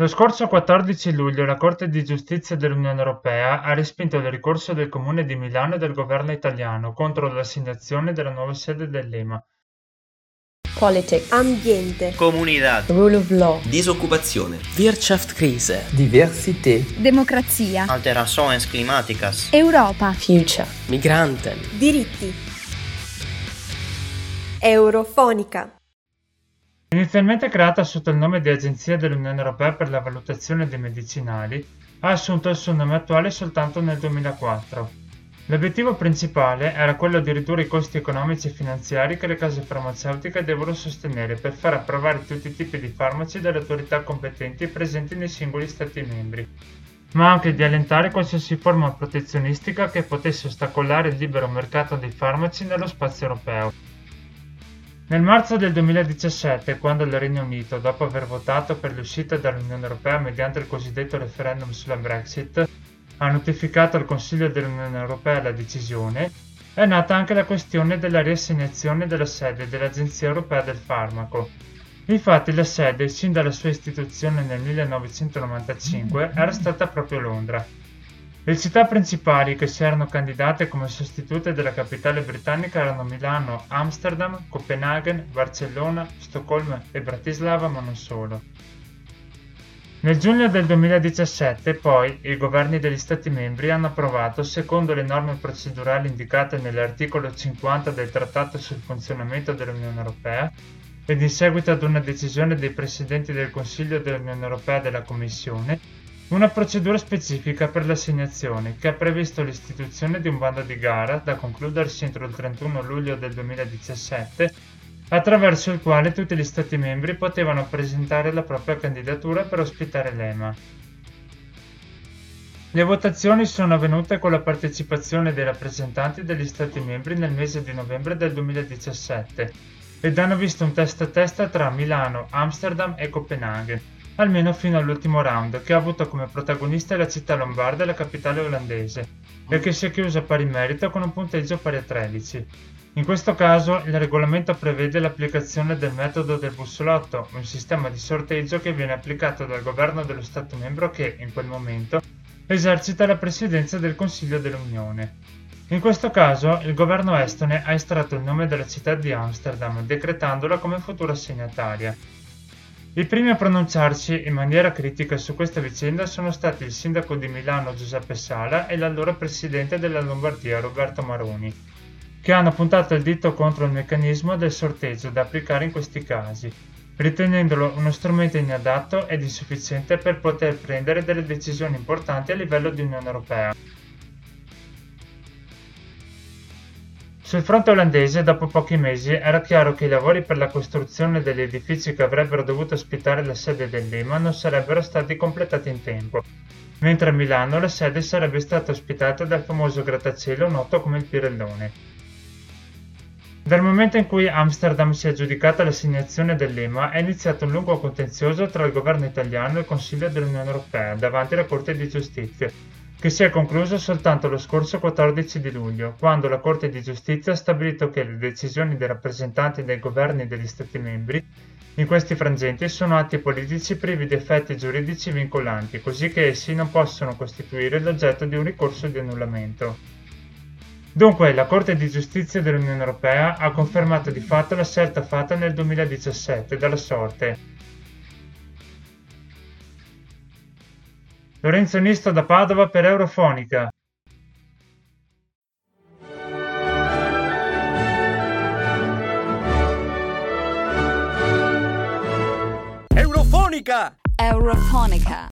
Lo scorso 14 luglio la Corte di giustizia dell'Unione Europea ha respinto il ricorso del Comune di Milano e del governo italiano contro l'assegnazione della nuova sede dell'EMA. Politics, ambiente, comunità, rule of law, disoccupazione, Wirtschaftskrise, diversità, democrazia, alterações climáticas, Europa, future, migranten, diritti. Eurofonica. Inizialmente creata sotto il nome di Agenzia dell'Unione Europea per la valutazione dei medicinali, ha assunto il suo nome attuale soltanto nel 2004. L'obiettivo principale era quello di ridurre i costi economici e finanziari che le case farmaceutiche devono sostenere per far approvare tutti i tipi di farmaci dalle autorità competenti presenti nei singoli Stati membri, ma anche di allentare qualsiasi forma protezionistica che potesse ostacolare il libero mercato dei farmaci nello spazio europeo. Nel marzo del 2017, quando il Regno Unito, dopo aver votato per l'uscita dall'Unione Europea mediante il cosiddetto referendum sulla Brexit, ha notificato al Consiglio dell'Unione Europea la decisione, è nata anche la questione della riassegnazione della sede dell'Agenzia Europea del Farmaco. Infatti la sede, sin dalla sua istituzione nel 1995, era stata proprio Londra. Le città principali che si erano candidate come sostitute della capitale britannica erano Milano, Amsterdam, Copenaghen, Barcellona, Stoccolma e Bratislava, ma non solo. Nel giugno del 2017, poi, i governi degli Stati membri hanno approvato, secondo le norme procedurali indicate nell'articolo 50 del Trattato sul funzionamento dell'Unione Europea, ed in seguito ad una decisione dei Presidenti del Consiglio dell'Unione Europea e della Commissione, una procedura specifica per l'assegnazione che ha previsto l'istituzione di un bando di gara da concludersi entro il 31 luglio del 2017 attraverso il quale tutti gli Stati membri potevano presentare la propria candidatura per ospitare l'EMA. Le votazioni sono avvenute con la partecipazione dei rappresentanti degli Stati membri nel mese di novembre del 2017 ed hanno visto un testa a testa tra Milano, Amsterdam e Copenaghen almeno fino all'ultimo round, che ha avuto come protagonista la città lombarda e la capitale olandese, e che si è chiusa pari merito con un punteggio pari a 13. In questo caso il regolamento prevede l'applicazione del metodo del bussolotto, un sistema di sorteggio che viene applicato dal governo dello Stato membro che, in quel momento, esercita la presidenza del Consiglio dell'Unione. In questo caso il governo estone ha estratto il nome della città di Amsterdam, decretandola come futura assegnataria. I primi a pronunciarsi in maniera critica su questa vicenda sono stati il sindaco di Milano Giuseppe Sala e l'allora presidente della Lombardia Roberto Maroni, che hanno puntato il dito contro il meccanismo del sorteggio da applicare in questi casi, ritenendolo uno strumento inadatto ed insufficiente per poter prendere delle decisioni importanti a livello di Unione Europea. Sul fronte olandese, dopo pochi mesi, era chiaro che i lavori per la costruzione degli edifici che avrebbero dovuto ospitare la sede dell'EMA non sarebbero stati completati in tempo, mentre a Milano la sede sarebbe stata ospitata dal famoso grattacielo noto come il Pirellone. Dal momento in cui Amsterdam si è aggiudicata l'assegnazione dell'EMA è iniziato un lungo contenzioso tra il governo italiano e il Consiglio dell'Unione Europea davanti alla Corte di Giustizia, che si è concluso soltanto lo scorso 14 di luglio, quando la Corte di giustizia ha stabilito che le decisioni dei rappresentanti dei governi degli Stati membri in questi frangenti sono atti politici privi di effetti giuridici vincolanti, così che essi non possono costituire l'oggetto di un ricorso di annullamento. Dunque, la Corte di giustizia dell'Unione Europea ha confermato di fatto la scelta fatta nel 2017 dalla sorte Lorenzo Nisto da Padova per Eurofonica. Eurofonica! Eurofonica.